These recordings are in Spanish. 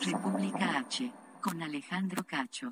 República H, con Alejandro Cacho.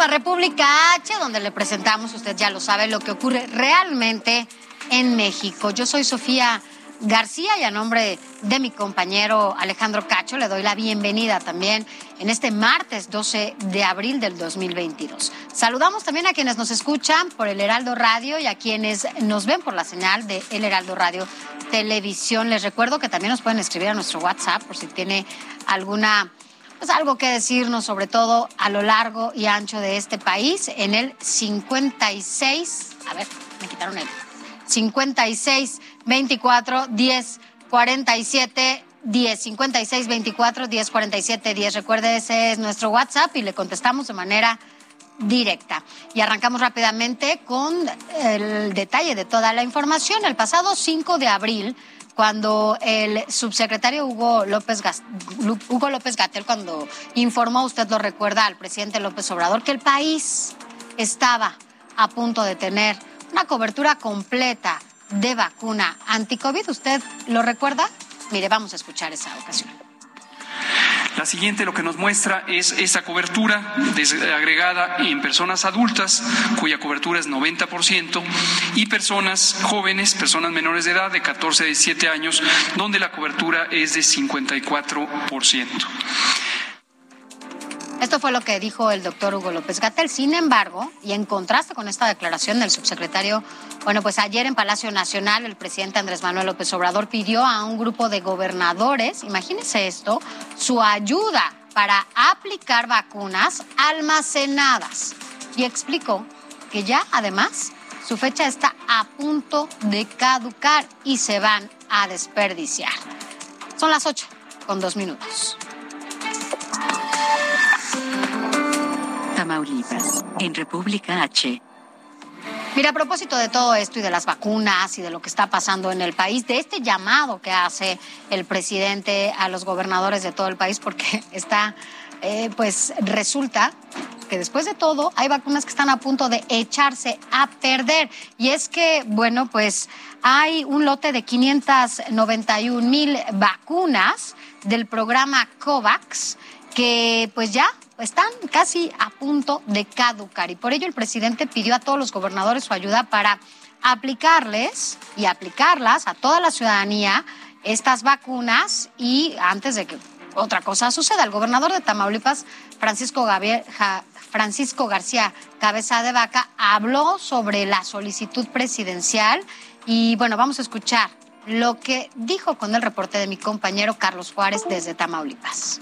A República H, donde le presentamos, usted ya lo sabe, lo que ocurre realmente en México. Yo soy Sofía García y a nombre de mi compañero Alejandro Cacho le doy la bienvenida también en este martes 12 de abril del 2022. Saludamos también a quienes nos escuchan por el Heraldo Radio y a quienes nos ven por la señal de El Heraldo Radio Televisión. Les recuerdo que también nos pueden escribir a nuestro WhatsApp por si tiene alguna pues algo que decirnos sobre todo a lo largo y ancho de este país en el 56, a ver, me quitaron el 56 24 10 47 10 56 24 10 47 10. Recuerde, ese es nuestro WhatsApp y le contestamos de manera directa. Y arrancamos rápidamente con el detalle de toda la información. El pasado 5 de abril, cuando el subsecretario Hugo López, Hugo López Gatel, cuando informó, usted lo recuerda, al presidente López Obrador, que el país estaba a punto de tener una cobertura completa de vacuna anti-COVID. ¿Usted lo recuerda? Mire, vamos a escuchar esa ocasión. La siguiente lo que nos muestra es esa cobertura agregada en personas adultas, cuya cobertura es 90%, y personas jóvenes, personas menores de edad de 14 a 17 años, donde la cobertura es de 54%. Esto fue lo que dijo el doctor Hugo López Gatel. Sin embargo, y en contraste con esta declaración del subsecretario, bueno, pues ayer en Palacio Nacional el presidente Andrés Manuel López Obrador pidió a un grupo de gobernadores, imagínense esto, su ayuda para aplicar vacunas almacenadas. Y explicó que ya además su fecha está a punto de caducar y se van a desperdiciar. Son las 8 con dos minutos. Tamaulipas, en República H. Mira, a propósito de todo esto y de las vacunas y de lo que está pasando en el país, de este llamado que hace el presidente a los gobernadores de todo el país, porque está, eh, pues resulta que después de todo hay vacunas que están a punto de echarse a perder. Y es que, bueno, pues hay un lote de 591 mil vacunas del programa COVAX que pues ya están casi a punto de caducar. Y por ello el presidente pidió a todos los gobernadores su ayuda para aplicarles y aplicarlas a toda la ciudadanía estas vacunas. Y antes de que otra cosa suceda, el gobernador de Tamaulipas, Francisco, Gabriel- Francisco García Cabeza de Vaca, habló sobre la solicitud presidencial. Y bueno, vamos a escuchar lo que dijo con el reporte de mi compañero Carlos Juárez desde Tamaulipas.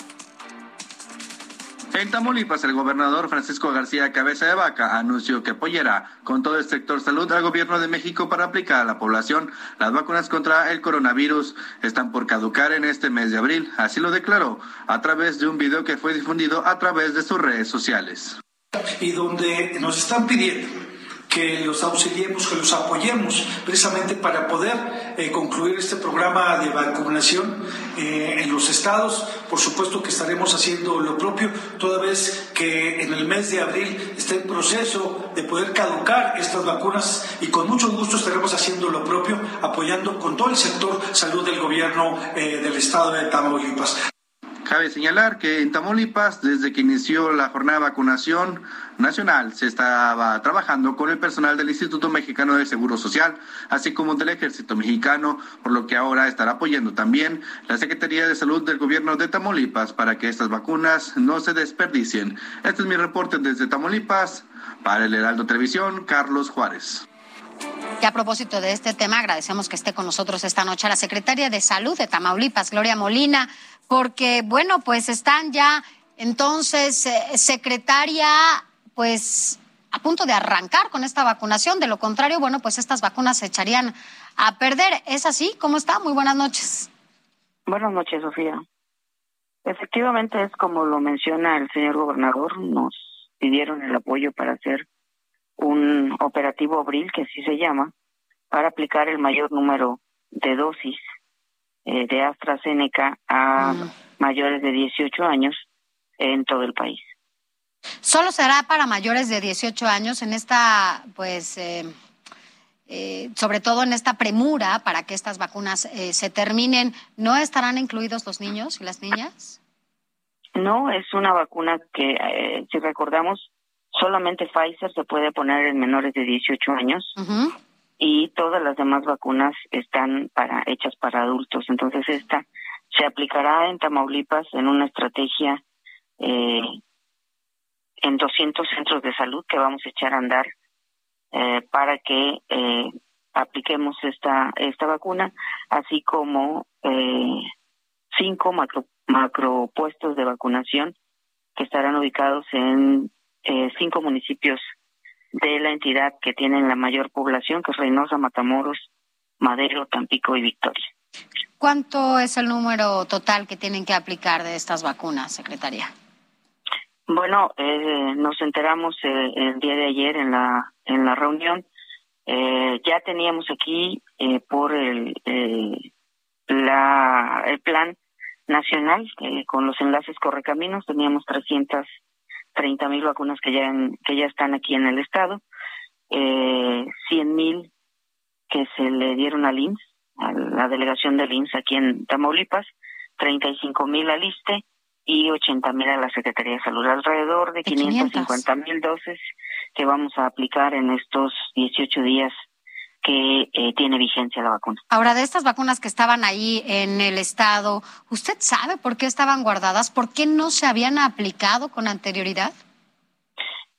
En Tamaulipas, el gobernador Francisco García Cabeza de Vaca anunció que apoyará con todo el sector salud al gobierno de México para aplicar a la población las vacunas contra el coronavirus. Están por caducar en este mes de abril, así lo declaró a través de un video que fue difundido a través de sus redes sociales. y donde nos están pidiendo que los auxiliemos, que los apoyemos, precisamente para poder eh, concluir este programa de vacunación eh, en los estados. Por supuesto que estaremos haciendo lo propio, toda vez que en el mes de abril está en proceso de poder caducar estas vacunas y con mucho gusto estaremos haciendo lo propio, apoyando con todo el sector salud del gobierno eh, del estado de Tamaulipas. Cabe señalar que en Tamaulipas, desde que inició la jornada de vacunación nacional, se estaba trabajando con el personal del Instituto Mexicano de Seguro Social, así como del Ejército Mexicano, por lo que ahora estará apoyando también la Secretaría de Salud del Gobierno de Tamaulipas para que estas vacunas no se desperdicien. Este es mi reporte desde Tamaulipas. Para el Heraldo Televisión, Carlos Juárez. Y a propósito de este tema, agradecemos que esté con nosotros esta noche la secretaria de Salud de Tamaulipas, Gloria Molina, porque, bueno, pues están ya entonces, eh, secretaria, pues a punto de arrancar con esta vacunación. De lo contrario, bueno, pues estas vacunas se echarían a perder. ¿Es así? ¿Cómo está? Muy buenas noches. Buenas noches, Sofía. Efectivamente es como lo menciona el señor gobernador, nos pidieron el apoyo para hacer un operativo abril, que así se llama, para aplicar el mayor número de dosis eh, de AstraZeneca a mm. mayores de 18 años en todo el país. ¿Solo será para mayores de 18 años en esta, pues, eh, eh, sobre todo en esta premura para que estas vacunas se terminen? ¿No estarán incluidos los niños y las niñas? No, es una vacuna que, si recordamos, solamente Pfizer se puede poner en menores de 18 años y todas las demás vacunas están para hechas para adultos. Entonces esta se aplicará en Tamaulipas en una estrategia eh, en 200 centros de salud que vamos a echar a andar eh, para que eh, apliquemos esta esta vacuna, así como eh, cinco macro, macro puestos de vacunación que estarán ubicados en eh, cinco municipios de la entidad que tienen la mayor población, que es Reynosa, Matamoros, Madero, Tampico y Victoria. ¿Cuánto es el número total que tienen que aplicar de estas vacunas, secretaria? Bueno, eh, nos enteramos eh, el día de ayer en la en la reunión. Eh, ya teníamos aquí eh, por el la el plan nacional con los enlaces correcaminos teníamos 300 30 mil vacunas que ya, que ya están aquí en el estado, eh, 100 mil que se le dieron al INS, a la delegación del INS aquí en Tamaulipas, 35 mil al ISTE y 80 mil a la Secretaría de Salud, alrededor de, 550 mil dosis que vamos a aplicar en estos 18 días que eh, tiene vigencia la vacuna. Ahora, de estas vacunas que estaban ahí en el estado, ¿usted sabe por qué estaban guardadas? ¿Por qué no se habían aplicado con anterioridad?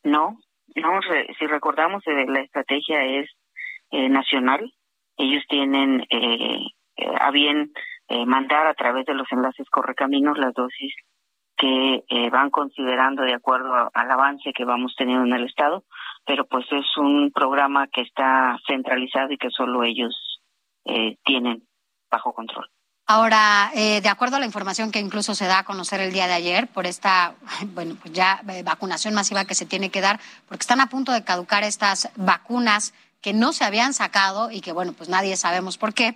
No, no, si recordamos, eh, la estrategia es eh, nacional. Ellos tienen eh, a bien mandar a través de los enlaces correcaminos las dosis que van considerando de acuerdo al avance que vamos teniendo en el Estado pero pues es un programa que está centralizado y que solo ellos eh, tienen bajo control. Ahora, eh, de acuerdo a la información que incluso se da a conocer el día de ayer por esta, bueno, pues ya eh, vacunación masiva que se tiene que dar, porque están a punto de caducar estas vacunas que no se habían sacado y que, bueno, pues nadie sabemos por qué.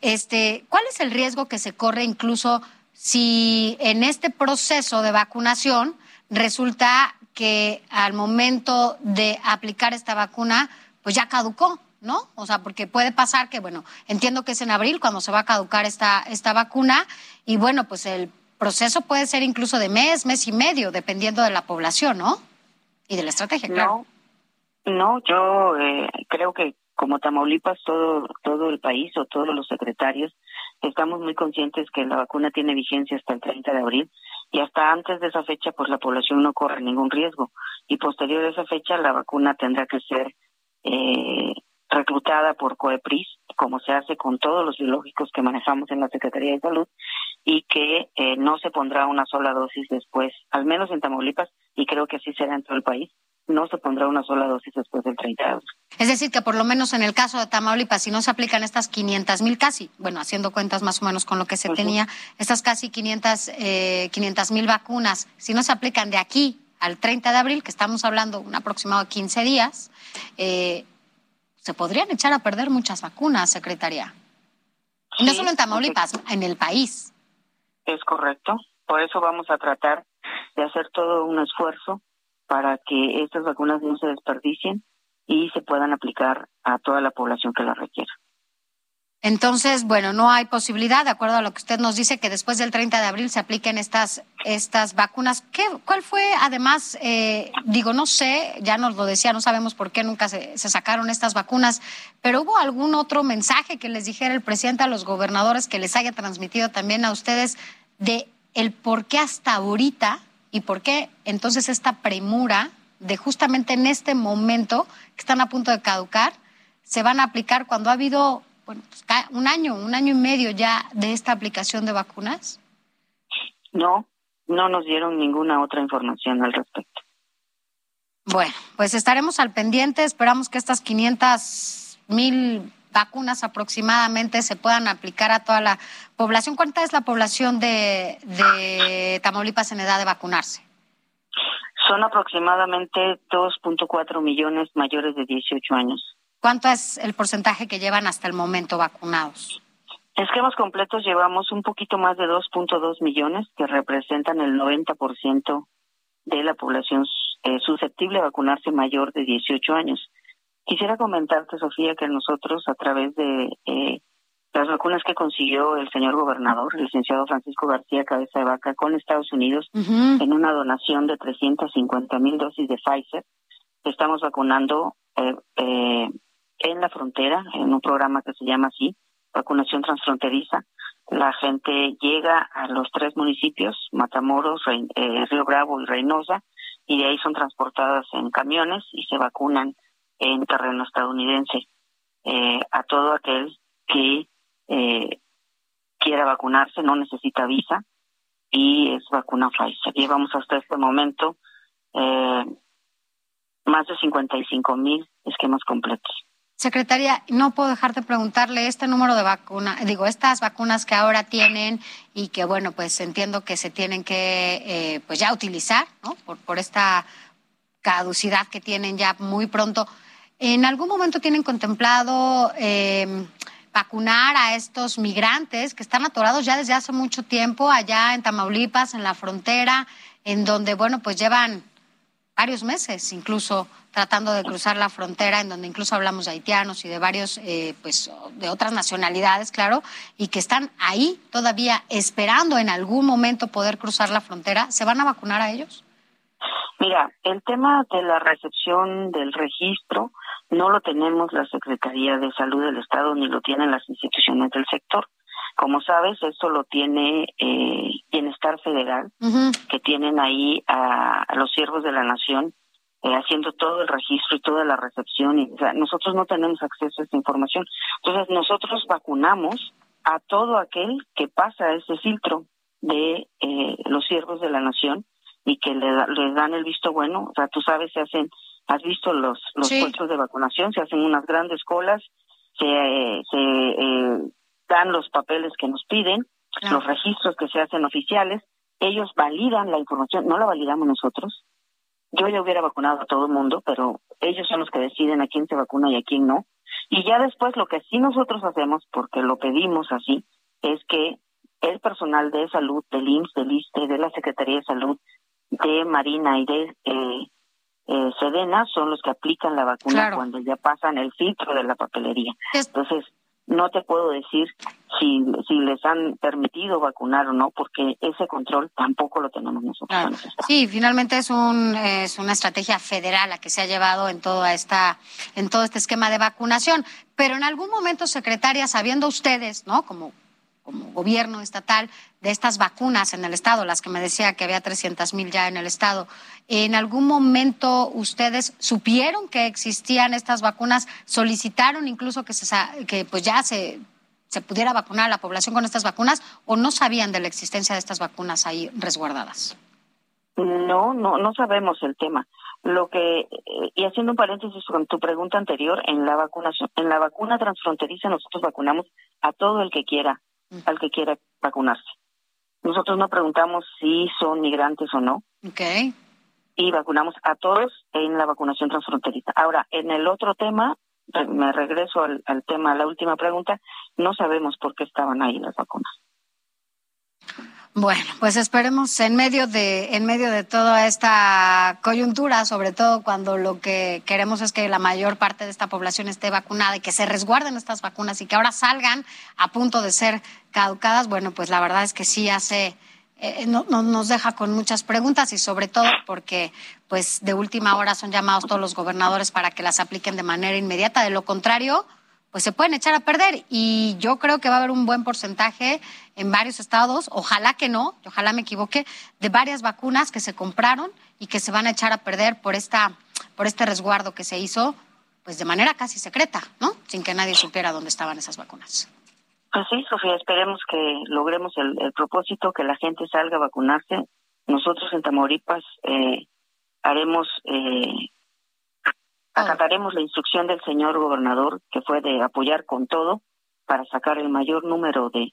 Este, ¿cuál es el riesgo que se corre incluso si en este proceso de vacunación resulta que al momento de aplicar esta vacuna, pues ya caducó, ¿no? O sea, porque puede pasar que, bueno, entiendo que es en abril cuando se va a caducar esta, esta vacuna y bueno, pues el proceso puede ser incluso de mes, mes y medio, dependiendo de la población, ¿no? Y de la estrategia, claro. No, no yo eh, creo que como Tamaulipas, todo, todo el país o todos los secretarios estamos muy conscientes que la vacuna tiene vigencia hasta el 30 de abril y hasta antes de esa fecha pues la población no corre ningún riesgo. Y posterior a esa fecha la vacuna tendrá que ser eh, reclutada por COEPRIS como se hace con todos los biológicos que manejamos en la Secretaría de Salud y que eh, no se pondrá una sola dosis después, al menos en Tamaulipas y creo que así será en todo el país, no se pondrá una sola dosis después del 30 de abril. Es decir, que por lo menos en el caso de Tamaulipas, si no se aplican estas 500 mil casi, bueno, haciendo cuentas más o menos con lo que se tenía, estas casi 500 eh, mil vacunas, si no se aplican de aquí al 30 de abril, que estamos hablando un aproximado de 15 días, eh, se podrían echar a perder muchas vacunas, secretaria. No solo en Tamaulipas, en el país. Es correcto. Por eso vamos a tratar de hacer todo un esfuerzo para que estas vacunas no se desperdicien y se puedan aplicar a toda la población que las requiera. Entonces, bueno, no hay posibilidad, de acuerdo a lo que usted nos dice, que después del 30 de abril se apliquen estas, estas vacunas. ¿Qué, ¿Cuál fue, además, eh, digo, no sé, ya nos lo decía, no sabemos por qué nunca se, se, sacaron estas vacunas, pero hubo algún otro mensaje que les dijera el presidente a los gobernadores que les haya transmitido también a ustedes de el por qué hasta ahorita y por qué entonces esta premura de justamente en este momento que están a punto de caducar, se van a aplicar cuando ha habido bueno, pues, un año, un año y medio ya de esta aplicación de vacunas? No, no nos dieron ninguna otra información al respecto. Bueno, pues estaremos al pendiente. Esperamos que estas 500 mil vacunas aproximadamente se puedan aplicar a toda la población. ¿Cuánta es la población de, de Tamaulipas en edad de vacunarse? Son aproximadamente 2.4 millones mayores de 18 años. ¿Cuánto es el porcentaje que llevan hasta el momento vacunados? Esquemas completos llevamos un poquito más de 2.2 millones que representan el 90% de la población eh, susceptible a vacunarse mayor de 18 años. Quisiera comentarte, Sofía, que nosotros a través de eh, las vacunas que consiguió el señor gobernador, el licenciado Francisco García Cabeza de Vaca, con Estados Unidos, en una donación de 350 mil dosis de Pfizer, estamos vacunando eh, eh, en la frontera, en un programa que se llama así, vacunación transfronteriza. La gente llega a los tres municipios, Matamoros, eh, Río Bravo y Reynosa, y de ahí son transportadas en camiones y se vacunan en terreno estadounidense. Eh, a todo aquel que eh, quiera vacunarse no necesita visa y es vacuna Pfizer. Llevamos hasta este momento eh, más de 55 mil esquemas completos. Secretaria, no puedo dejar de preguntarle este número de vacunas, digo, estas vacunas que ahora tienen y que, bueno, pues entiendo que se tienen que, eh, pues ya utilizar, ¿no? Por, por esta caducidad que tienen ya muy pronto. ¿En algún momento tienen contemplado eh, vacunar a estos migrantes que están atorados ya desde hace mucho tiempo allá en Tamaulipas, en la frontera, en donde, bueno, pues llevan varios meses incluso tratando de cruzar la frontera, en donde incluso hablamos de haitianos y de varios, eh, pues, de otras nacionalidades, claro, y que están ahí todavía esperando en algún momento poder cruzar la frontera, ¿se van a vacunar a ellos? Mira, el tema de la recepción del registro no lo tenemos la Secretaría de Salud del Estado ni lo tienen las instituciones del sector. Como sabes, esto lo tiene eh, Bienestar Federal, que tienen ahí a, los siervos de la nación eh, haciendo todo el registro y toda la recepción. Y, nosotros no tenemos acceso a esta información. Entonces, nosotros vacunamos a todo aquel que pasa ese filtro de eh, los siervos de la nación y que le, le, dan el visto bueno. O sea, tú sabes, se hacen, has visto los, los puestos de vacunación, se hacen unas grandes colas, se, se eh, dan los papeles que nos piden, los registros que se hacen oficiales, ellos validan la información, no la validamos nosotros. Yo ya hubiera vacunado a todo el mundo, pero ellos son los que deciden a quién se vacuna y a quién no. Y ya después lo que sí nosotros hacemos, porque lo pedimos así, es que el personal de salud, del IMSS, del ISTE, de la Secretaría de Salud, de Marina y de eh, eh, Sedena son los que aplican la vacuna cuando ya pasan el filtro de la papelería. Entonces, no te puedo decir si, si les han permitido vacunar o no, porque ese control tampoco lo tenemos nosotros. Sí, finalmente es, un, es una estrategia federal la que se ha llevado en, toda esta, en todo este esquema de vacunación. Pero en algún momento, secretaria, sabiendo ustedes, ¿no? Como como gobierno estatal de estas vacunas en el Estado, las que me decía que había 300 mil ya en el Estado. ¿En algún momento ustedes supieron que existían estas vacunas? ¿Solicitaron incluso que, se, que pues ya se, se pudiera vacunar a la población con estas vacunas o no sabían de la existencia de estas vacunas ahí resguardadas? No, no, no sabemos el tema. Lo que y haciendo un paréntesis con tu pregunta anterior, en la vacunación, en la vacuna transfronteriza nosotros vacunamos a todo el que quiera al que quiera vacunarse. Nosotros no preguntamos si son migrantes o no. Okay. Y vacunamos a todos en la vacunación transfronteriza. Ahora, en el otro tema, me regreso al, al tema, a la última pregunta, no sabemos por qué estaban ahí las vacunas. Bueno, pues esperemos en medio de en medio de toda esta coyuntura, sobre todo cuando lo que queremos es que la mayor parte de esta población esté vacunada y que se resguarden estas vacunas y que ahora salgan a punto de ser caducadas, bueno, pues la verdad es que sí hace eh, no, nos deja con muchas preguntas y sobre todo porque pues de última hora son llamados todos los gobernadores para que las apliquen de manera inmediata. De lo contrario, pues se pueden echar a perder. Y yo creo que va a haber un buen porcentaje en varios estados, ojalá que no, ojalá me equivoque, de varias vacunas que se compraron y que se van a echar a perder por esta, por este resguardo que se hizo, pues de manera casi secreta, ¿no? Sin que nadie supiera dónde estaban esas vacunas. Pues sí, Sofía, esperemos que logremos el, propósito, que la gente salga a vacunarse. Nosotros en Tamaulipas eh, haremos eh, Acataremos la instrucción del señor gobernador, que fue de apoyar con todo para sacar el mayor número de,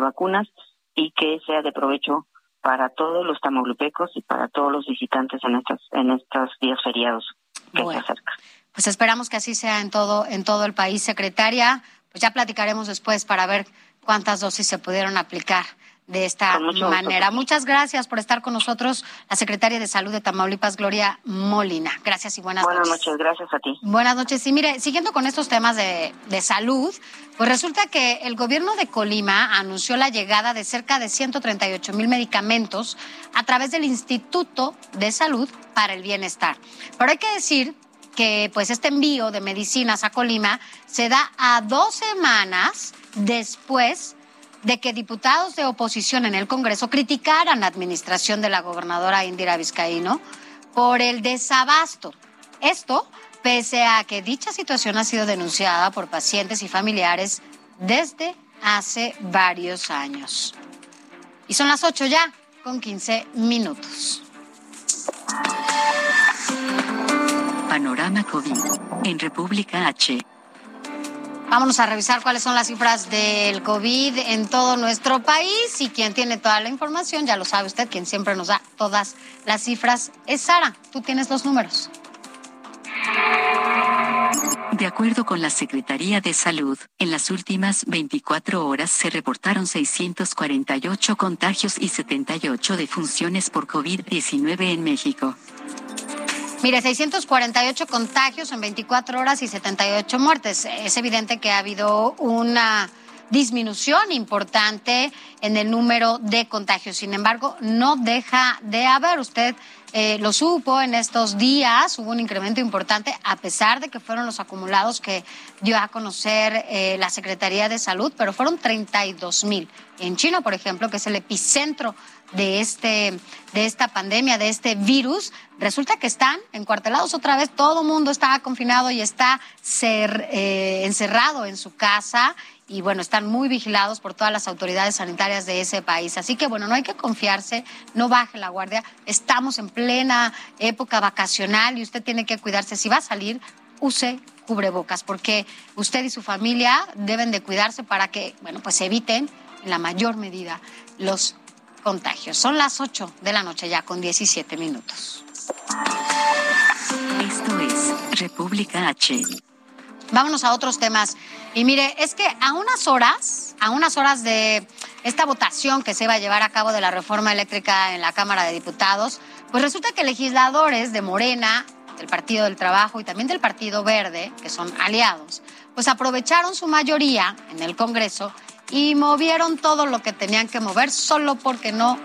vacunas y que sea de provecho para todos los tamaulipecos y para todos los visitantes en estas en estos días feriados que se acercan. Pues esperamos que así sea en todo en todo el país, secretaria. Pues ya platicaremos después para ver cuántas dosis se pudieron aplicar de esta manera. Muchas gracias por estar con nosotros, la secretaria de Salud de Tamaulipas, Gloria Molina. Gracias y buenas, noches. Buenas noches, gracias a ti. Buenas noches. Y mire, siguiendo con estos temas de, de salud, pues resulta que el gobierno de Colima anunció la llegada de cerca de 138 mil medicamentos a través del Instituto de Salud para el Bienestar. Pero hay que decir que pues este envío de medicinas a Colima se da a dos semanas después de que diputados de oposición en el Congreso criticaran la administración de la gobernadora Indira Vizcaíno por el desabasto. Esto pese a que dicha situación ha sido denunciada por pacientes y familiares desde hace varios años. Y son las 8 ya, con 15 minutos. Panorama COVID en República H. Vámonos a revisar cuáles son las cifras del COVID en todo nuestro país y quien tiene toda la información, ya lo sabe usted, quien siempre nos da todas las cifras es Sara. Tú tienes los números. De acuerdo con la Secretaría de Salud, en las últimas 24 horas se reportaron 648 contagios y 78 defunciones por COVID-19 en México. Mire, 648 contagios en 24 horas y 78 muertes. Es evidente que ha habido una disminución importante en el número de contagios. Sin embargo, no deja de haber. Usted eh, lo supo en estos días, hubo un incremento importante, a pesar de que fueron los acumulados que dio a conocer eh, la Secretaría de Salud, pero fueron 32 mil. En China, por ejemplo, que es el epicentro de, este, de esta pandemia, de este virus, resulta que están encuartelados otra vez, todo el mundo está confinado y está ser, eh, encerrado en su casa y bueno, están muy vigilados por todas las autoridades sanitarias de ese país. Así que bueno, no hay que confiarse, no baje la guardia, estamos en plena época vacacional y usted tiene que cuidarse. Si va a salir, use cubrebocas, porque usted y su familia deben de cuidarse para que, bueno, pues eviten en la mayor medida los contagios. Son las 8 de la noche ya con 17 minutos. Esto es República H. Vámonos a otros temas. Y mire, es que a unas horas, a unas horas de esta votación que se va a llevar a cabo de la reforma eléctrica en la Cámara de Diputados, pues resulta que legisladores de Morena, del Partido del Trabajo y también del Partido Verde, que son aliados, pues aprovecharon su mayoría en el Congreso y movieron todo lo que tenían que mover solo porque no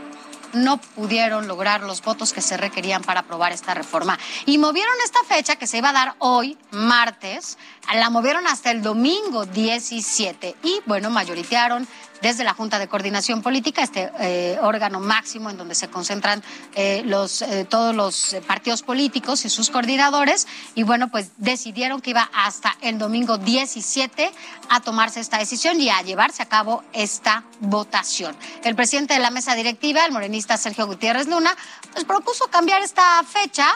no pudieron lograr los votos que se requerían para aprobar esta reforma. Y movieron esta fecha que se iba a dar hoy, martes, la movieron hasta el domingo 17 y bueno, mayoritearon desde la Junta de Coordinación Política, este eh, órgano máximo en donde se concentran eh, los, eh, todos los partidos políticos y sus coordinadores. Y bueno, pues decidieron que iba hasta el domingo 17 a tomarse esta decisión y a llevarse a cabo esta votación. El presidente de la mesa directiva, el morenista Sergio Gutiérrez Luna, pues propuso cambiar esta fecha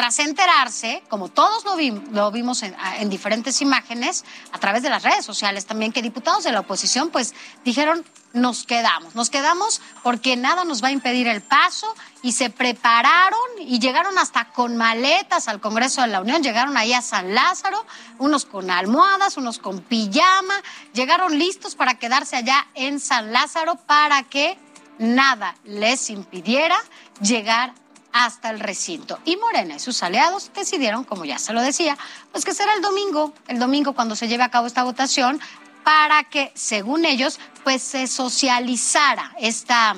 tras enterarse, como todos lo, vimos en, diferentes imágenes, a través de las redes sociales también, que diputados de la oposición pues dijeron, nos quedamos, nos quedamos porque nada nos va a impedir el paso y se prepararon y llegaron hasta con maletas al Congreso de la Unión, llegaron ahí a San Lázaro, unos con almohadas, unos con pijama, llegaron listos para quedarse allá en San Lázaro para que nada les impidiera llegar hasta el recinto. Y Morena y sus aliados decidieron, como ya se lo decía, pues que será el domingo, el domingo cuando se lleve a cabo esta votación, para que, según ellos, pues se socializara esta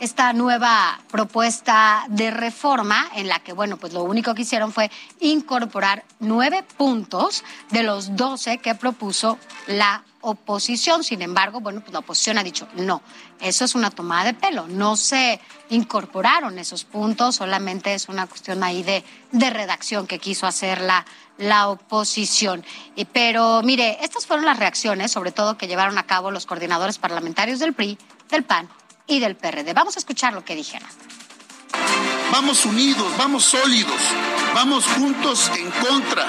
esta nueva propuesta de reforma en la que, bueno, pues lo único que hicieron fue incorporar nueve puntos de los doce que propuso la oposición. Sin embargo, bueno, pues la oposición ha dicho, no, eso es una tomada de pelo, no se incorporaron esos puntos, solamente es una cuestión ahí de, de redacción que quiso hacer la, la oposición. Pero mire, estas fueron las reacciones, sobre todo que llevaron a cabo los coordinadores parlamentarios del PRI, del PAN y del PRD. Vamos a escuchar lo que dijeron. Vamos unidos, vamos sólidos, vamos juntos en contra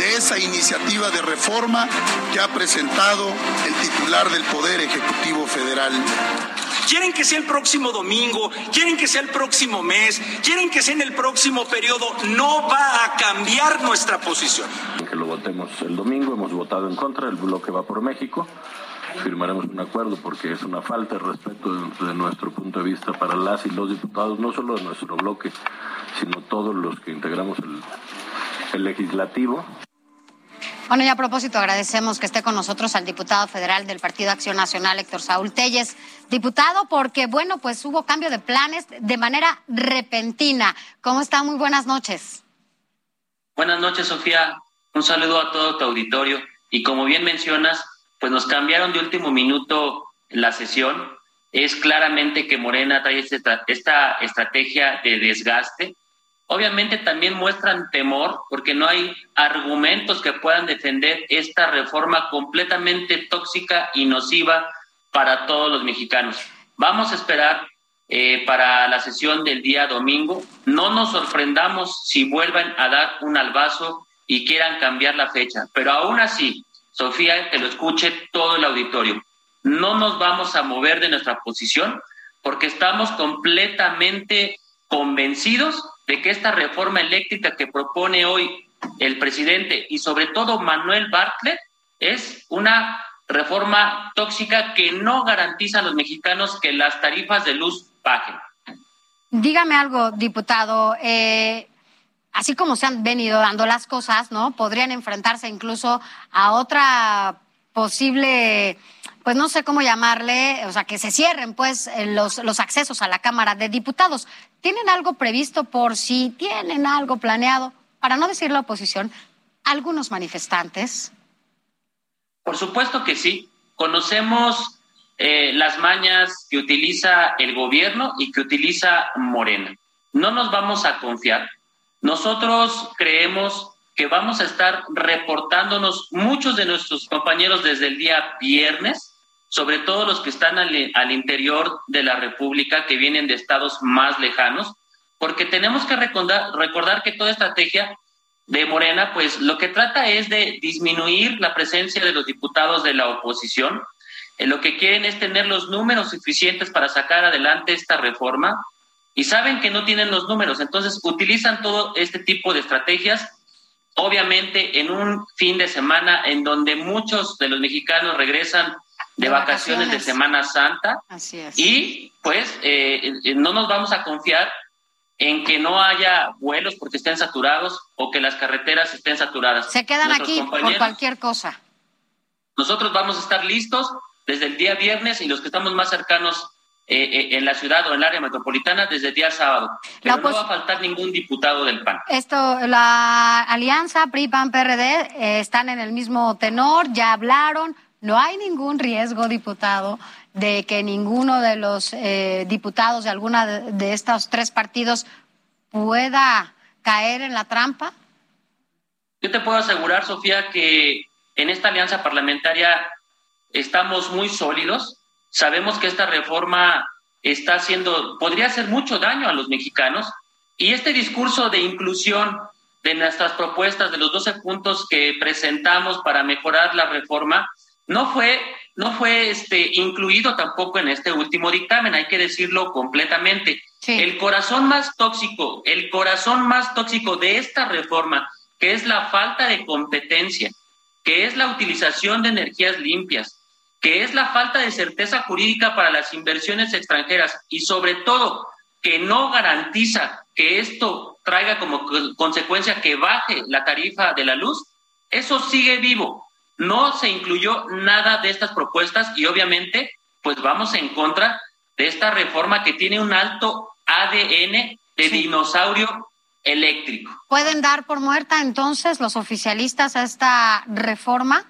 de esa iniciativa de reforma que ha presentado el titular del Poder Ejecutivo Federal. Quieren que sea el próximo domingo, quieren que sea el próximo mes, quieren que sea en el próximo periodo. No va a cambiar nuestra posición. Que lo votemos el domingo, hemos votado en contra, el bloque va por México firmaremos un acuerdo porque es una falta de respeto de, nuestro punto de vista para las y los diputados, no solo de nuestro bloque, sino todos los que integramos el, el legislativo. Bueno, y a propósito, agradecemos que esté con nosotros al diputado federal del Partido Acción Nacional, Héctor Saúl Telles. Diputado, porque, bueno, pues hubo cambio de planes de manera repentina. ¿Cómo está? Muy buenas noches. Buenas noches, Sofía. Un saludo a todo tu auditorio. Y como bien mencionas, pues nos cambiaron de último minuto la sesión. Es claramente que Morena trae este esta estrategia de desgaste. Obviamente también muestran temor porque no hay argumentos que puedan defender esta reforma completamente tóxica y nociva para todos los mexicanos. Vamos a esperar eh, para la sesión del día domingo. No nos sorprendamos si vuelvan a dar un albazo y quieran cambiar la fecha, pero aún así, Sofía, que lo escuche todo el auditorio. No nos vamos a mover de nuestra posición porque estamos completamente convencidos de que esta reforma eléctrica que propone hoy el presidente y sobre todo Manuel Bartlett es una reforma tóxica que no garantiza a los mexicanos que las tarifas de luz bajen. Dígame algo, diputado. Eh, así como se han venido dando las cosas, ¿no? Podrían enfrentarse incluso a otra posible, pues no sé cómo llamarle, o sea, que se cierren pues los, los accesos a la Cámara de Diputados. ¿Tienen algo previsto por si tienen algo planeado, para no decir la oposición, algunos manifestantes? Por supuesto que sí. Conocemos eh, las mañas que utiliza el gobierno y que utiliza Morena. No nos vamos a confiar nosotros creemos que vamos a estar reportándonos muchos de nuestros compañeros desde el día viernes, sobre todo los que están al, interior de la República, que vienen de estados más lejanos, porque tenemos que recordar, recordar que toda estrategia de Morena, pues lo que trata es de disminuir la presencia de los diputados de la oposición. Eh, lo que quieren es tener los números suficientes para sacar adelante esta reforma y saben que no tienen los números, entonces utilizan todo este tipo de estrategias, obviamente en un fin de semana en donde muchos de los mexicanos regresan de, vacaciones. de Semana Santa Así es. y pues eh, no nos vamos a confiar en que no haya vuelos porque estén saturados o que las carreteras estén saturadas. Se quedan aquí por cualquier cosa. Nosotros vamos a estar listos desde el día viernes y los que estamos más cercanos eh, eh, en la ciudad o en el área metropolitana desde el día sábado. Pero no va a faltar ningún diputado del PAN. Esto, la alianza PRI-PAN-PRD eh, están en el mismo tenor, ya hablaron, no hay ningún riesgo, diputado, de que ninguno de los diputados de alguna de, de estos tres partidos pueda caer en la trampa. Yo te puedo asegurar, Sofía, que en esta alianza parlamentaria estamos muy sólidos Sabemos que esta reforma está haciendo, podría hacer mucho daño a los mexicanos y este discurso de inclusión de nuestras propuestas, de los 12 puntos que presentamos para mejorar la reforma, no fue, no fue este, incluido tampoco en este último dictamen, hay que decirlo completamente. El corazón más tóxico, el corazón más tóxico de esta reforma, que es la falta de competencia, que es la utilización de energías limpias, que es la falta de certeza jurídica para las inversiones extranjeras y sobre todo que no garantiza que esto traiga como consecuencia que baje la tarifa de la luz, eso sigue vivo. No se incluyó nada de estas propuestas y obviamente pues vamos en contra de esta reforma que tiene un alto ADN de dinosaurio eléctrico. ¿Pueden dar por muerta entonces los oficialistas a esta reforma?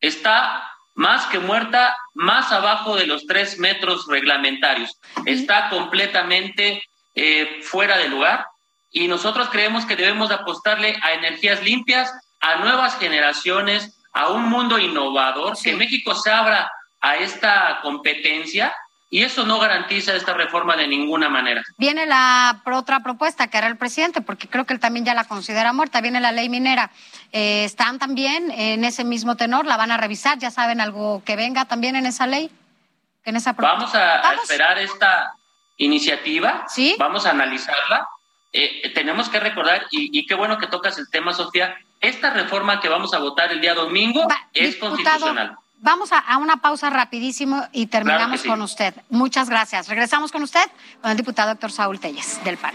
Está más que muerta, más abajo de los tres metros reglamentarios. Está completamente eh, fuera de lugar y nosotros creemos que debemos apostarle a energías limpias, a nuevas generaciones, a un mundo innovador, que México se abra a esta competencia y eso no garantiza esta reforma de ninguna manera. Viene la otra propuesta que hará el presidente, porque creo que él también ya la considera muerta. Viene la ley minera. Eh, ¿Están también en ese mismo tenor? ¿La van a revisar? ¿Ya saben algo que venga también en esa ley? En esa Vamos a, esperar esta iniciativa. ¿Sí? Vamos a analizarla. Eh, tenemos que recordar, y, qué bueno que tocas el tema, Sofía, esta reforma que vamos a votar el día domingo es constitucional. Vamos a, una pausa rapidísimo y terminamos con usted. Muchas gracias. Regresamos con usted, con el diputado Héctor Saúl Telles, del PAN.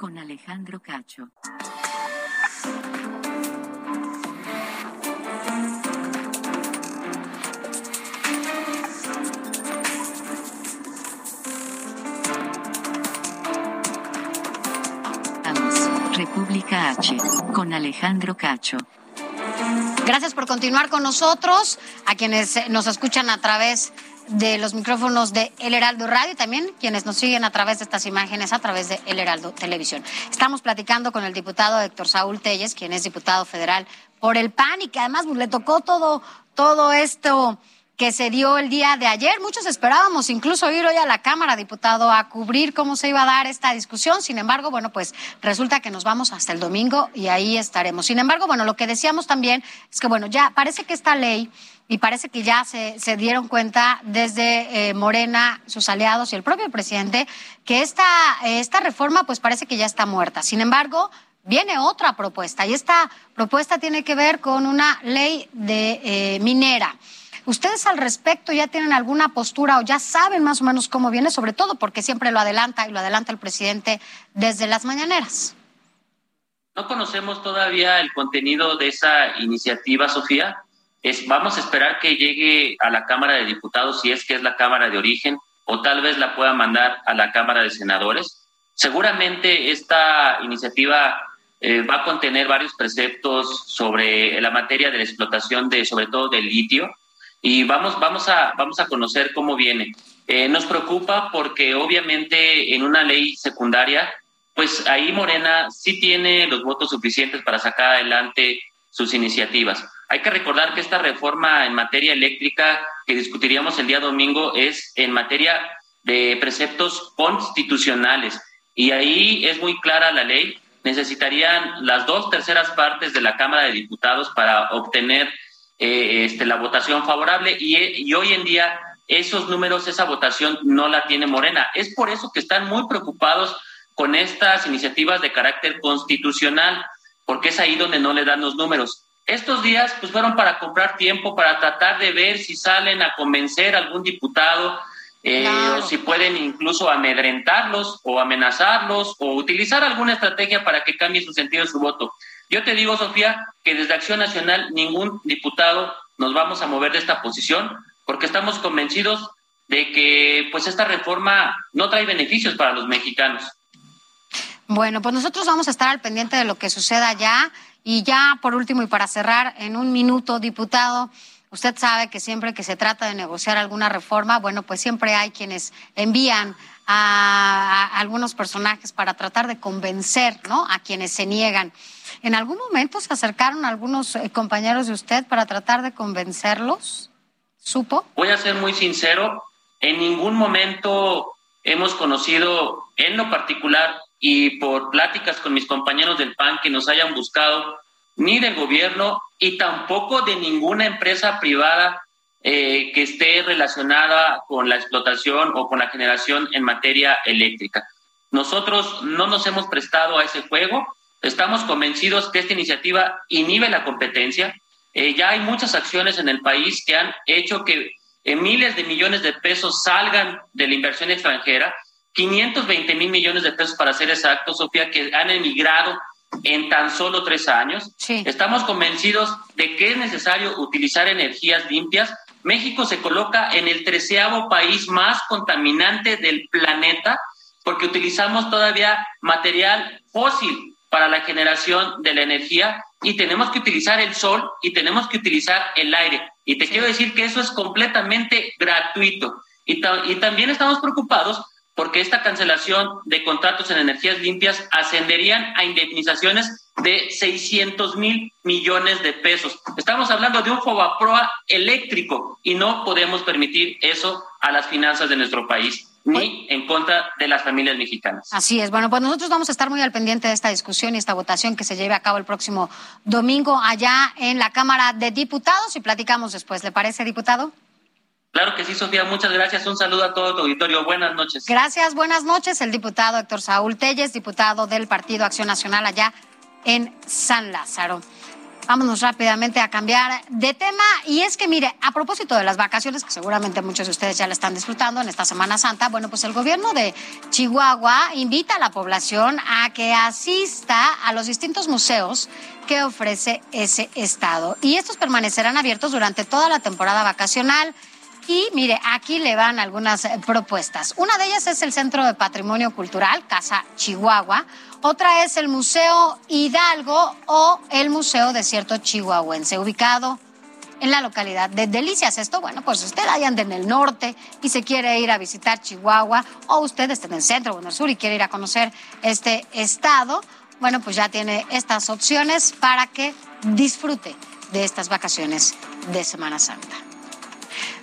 Con Alejandro Cacho. República H, con Alejandro Cacho. Gracias por continuar con nosotros, a quienes nos escuchan a través de los micrófonos de El Heraldo Radio y también quienes nos siguen a través de estas imágenes a través de El Heraldo Televisión. Estamos platicando con el diputado Héctor Saúl Telles, quien es diputado federal por el PAN y que además le tocó todo, todo esto que se dio el día de ayer. Muchos esperábamos incluso ir hoy a la Cámara, diputado, a cubrir cómo se iba a dar esta discusión. Sin embargo, bueno, pues resulta que nos vamos hasta el domingo y ahí estaremos. Sin embargo, bueno, lo que decíamos también es que, bueno, ya parece que esta ley y parece que ya se, dieron cuenta desde eh, Morena, sus aliados y el propio presidente, que esta, esta reforma pues parece que ya está muerta. Sin embargo, viene otra propuesta y esta propuesta tiene que ver con una ley de eh, minera. ¿Ustedes al respecto ya tienen alguna postura o ya saben más o menos cómo viene, sobre todo porque siempre lo adelanta y lo adelanta el presidente desde las mañaneras? No conocemos todavía el contenido de esa iniciativa, Sofía. Es, vamos a esperar que llegue a la Cámara de Diputados, si es que es la Cámara de origen, o tal vez la pueda mandar a la Cámara de Senadores. Seguramente esta iniciativa eh, va a contener varios preceptos sobre la materia de la explotación de, sobre todo del litio, y vamos, vamos, a, vamos a conocer cómo viene. Eh, nos preocupa porque obviamente en una ley secundaria, pues ahí Morena sí tiene los votos suficientes para sacar adelante sus iniciativas. Hay que recordar que esta reforma en materia eléctrica que discutiríamos el día domingo es en materia de preceptos constitucionales y ahí es muy clara la ley. Necesitarían las dos terceras partes de la Cámara de Diputados para obtener eh, este, la votación favorable y, hoy en día esos números, esa votación no la tiene Morena. Es por eso que están muy preocupados con estas iniciativas de carácter constitucional, porque es ahí donde no le dan los números. Estos días pues fueron para comprar tiempo, para tratar de ver si salen a convencer a algún diputado eh, o si pueden incluso amedrentarlos o amenazarlos o utilizar alguna estrategia para que cambie su sentido de su voto. Yo te digo, Sofía, que desde Acción Nacional ningún diputado nos vamos a mover de esta posición porque estamos convencidos de que pues esta reforma no trae beneficios para los mexicanos. Bueno, pues nosotros vamos a estar al pendiente de lo que suceda ya y ya por último y para cerrar en un minuto, diputado, Usted sabe que siempre que se trata de negociar alguna reforma, bueno, pues siempre hay quienes envían a, algunos personajes para tratar de convencer, ¿no? A quienes se niegan. ¿En algún momento se acercaron algunos eh, compañeros de usted para tratar de convencerlos? ¿Supo? Voy a ser muy sincero, en ningún momento hemos conocido en lo particular y por pláticas con mis compañeros del PAN que nos hayan buscado ni del gobierno y tampoco de ninguna empresa privada eh, que esté relacionada con la explotación o con la generación en materia eléctrica. Nosotros no nos hemos prestado a ese juego. Estamos convencidos que esta iniciativa inhibe la competencia. Eh, ya hay muchas acciones en el país que han hecho que eh, miles de millones de pesos salgan de la inversión extranjera, 520 mil millones de pesos para ser exactos, Sofía, que han emigrado en tan solo tres años. Estamos convencidos de que es necesario utilizar energías limpias. México se coloca en el treceavo país más contaminante del planeta porque utilizamos todavía material fósil para la generación de la energía y tenemos que utilizar el sol y tenemos que utilizar el aire. Y te quiero decir que eso es completamente gratuito. Y, y también estamos preocupados porque esta cancelación de contratos en energías limpias ascenderían a indemnizaciones de 600 mil millones de pesos. Estamos hablando de un Fobaproa eléctrico y no podemos permitir eso a las finanzas de nuestro país ni en contra de las familias mexicanas. Así es. Bueno, pues nosotros vamos a estar muy al pendiente de esta discusión y esta votación que se lleve a cabo el próximo domingo allá en la Cámara de Diputados y platicamos después. ¿Le parece, diputado? Claro que sí, Sofía, muchas gracias. Un saludo a todo tu auditorio. Buenas noches. Gracias, buenas noches. El diputado Héctor Saúl Telles, diputado del Partido Acción Nacional allá en San Lázaro. Vámonos rápidamente a cambiar de tema. Y es que, mire, a propósito de las vacaciones, que seguramente muchos de ustedes ya la están disfrutando en esta Semana Santa, bueno, pues el gobierno de Chihuahua invita a la población a que asista a los distintos museos que ofrece ese estado. Y estos permanecerán abiertos durante toda la temporada vacacional. Y mire, aquí le van algunas eh, propuestas. Una de ellas es el Centro de Patrimonio Cultural, Casa Chihuahua. Otra es el Museo Hidalgo o el Museo Desierto Chihuahuense, ubicado en la localidad de Delicias. Esto, bueno, pues usted ahí anda en el norte y se quiere ir a visitar Chihuahua, o usted está en el centro o en el sur y quiere ir a conocer este estado, bueno, pues ya tiene estas opciones para que disfrute de estas vacaciones de Semana Santa.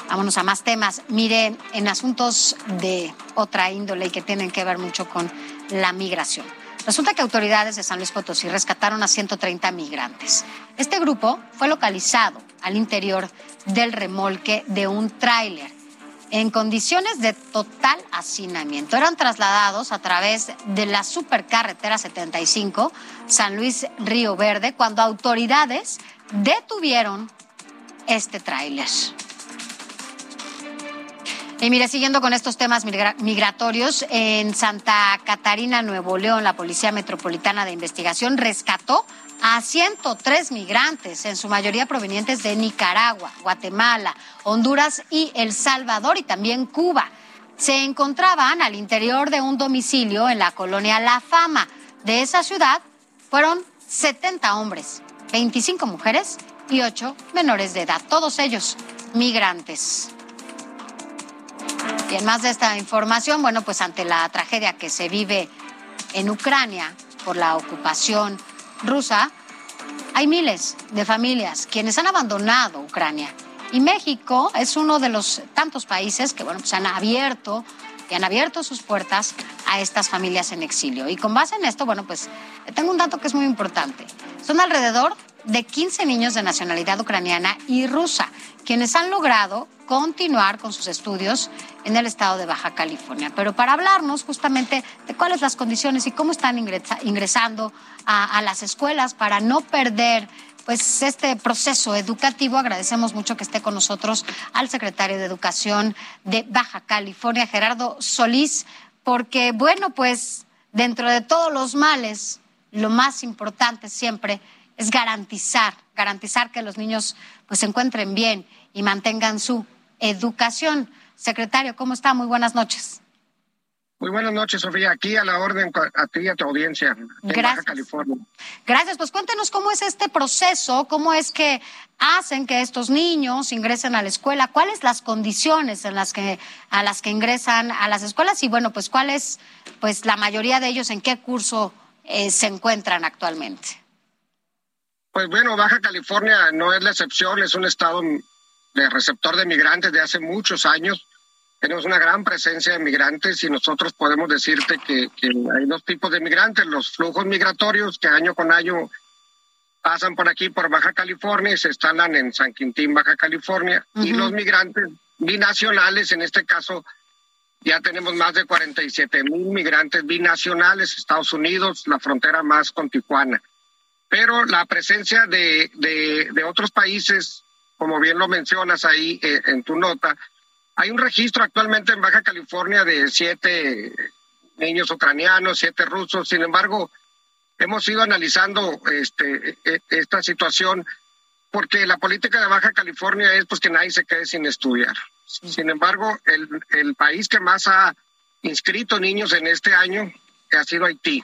Vámonos a más temas. Mire, en asuntos de otra índole y que tienen que ver mucho con la migración. Resulta que autoridades de San Luis Potosí rescataron a 130 migrantes. Este grupo fue localizado al interior del remolque de un tráiler en condiciones de total hacinamiento. Eran trasladados a través de la supercarretera 75 San Luis Río Verde cuando autoridades detuvieron este tráiler. Y mire, siguiendo con estos temas migratorios, en Santa Catarina, Nuevo León, la Policía Metropolitana de Investigación rescató a 103 migrantes, en su mayoría provenientes de Nicaragua, Guatemala, Honduras y El Salvador y también Cuba. Se encontraban al interior de un domicilio en la colonia La Fama. De esa ciudad fueron 70 hombres, 25 mujeres y 8 menores de edad, todos ellos migrantes. Y en más de esta información, bueno, pues ante la tragedia que se vive en Ucrania por la ocupación rusa, hay miles de familias quienes han abandonado Ucrania. Y México es uno de los tantos países que, bueno, pues han abierto y han abierto sus puertas a estas familias en exilio. Y con base en esto, bueno, pues tengo un dato que es muy importante. Son alrededor de 15 niños de nacionalidad ucraniana y rusa, quienes han logrado continuar con sus estudios en el estado de Baja California. Pero para hablarnos justamente de cuáles las condiciones y cómo están ingresando a, las escuelas para no perder pues este proceso educativo. Agradecemos mucho que esté con nosotros al secretario de Educación de Baja California, Gerardo Solís, porque bueno, pues dentro de todos los males, lo más importante siempre es garantizar, garantizar que los niños pues se encuentren bien y mantengan su educación. Secretario, ¿cómo está? Muy buenas noches. Muy buenas noches, Sofía. Aquí a la orden, a ti y a tu audiencia en Gracias. California. Gracias. Pues cuéntenos cómo es este proceso, cómo es que hacen que estos niños ingresen a la escuela, cuáles las condiciones en las que a las que ingresan a las escuelas y bueno, pues cuáles, pues la mayoría de ellos en qué curso eh, se encuentran actualmente. Pues bueno, Baja California no es la excepción, es un estado de receptor de migrantes de hace muchos años tenemos una gran presencia de migrantes y nosotros podemos decirte que, hay dos tipos de migrantes, los flujos migratorios que año con año pasan por aquí, por Baja California y se instalan en San Quintín, Baja California, y los migrantes binacionales, en este caso ya tenemos más de 47 mil migrantes binacionales, Estados Unidos, la frontera más con Tijuana. Pero la presencia de, de, otros países, como bien lo mencionas ahí eh, en tu nota, hay un registro actualmente en Baja California de siete niños ucranianos, siete rusos. Sin embargo, hemos ido analizando este, e, esta situación porque la política de Baja California es pues que nadie se quede sin estudiar. Sin embargo, el, el país que más ha inscrito niños en este año ha sido Haití.